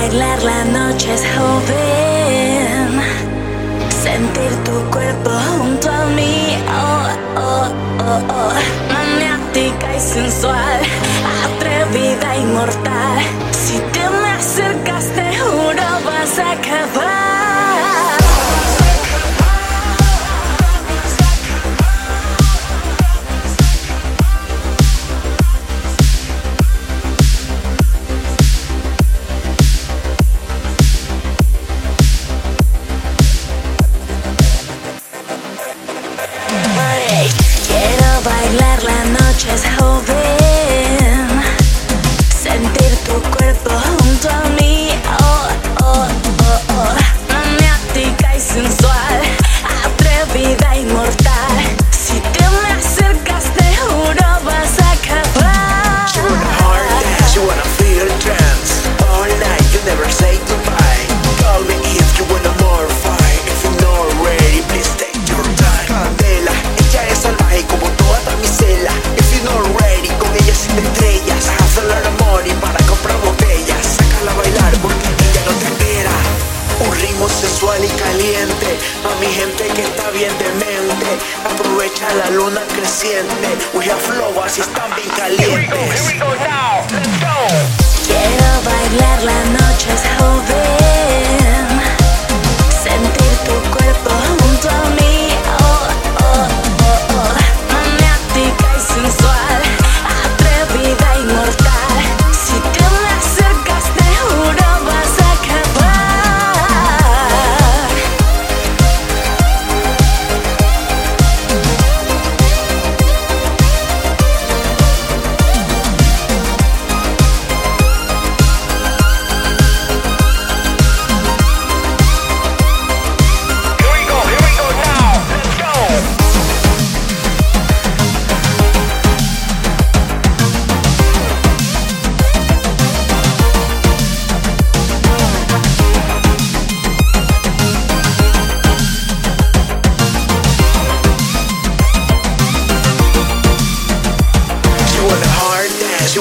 bailar, la noche es joven. Sentir tu cuerpo junto a mí, oh, oh, oh, oh. Maniática y sensual, atrevida y mortal. Atrevida bien Aprovecha la luna creciente. We have flow así están bien calientes. Quiero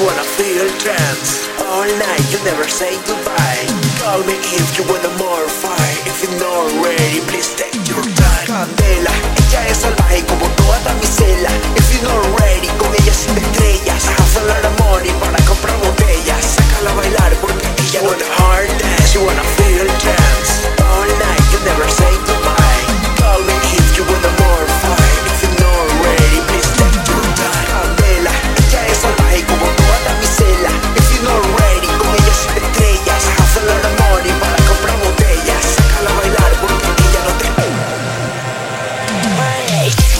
wanna feel trance All night, you never say goodbye. Call me if you wanna more fight If you're not ready, please take your time. Candela, ella es salvaje como toda damisela If you're not ready, con ella sin estrellas night.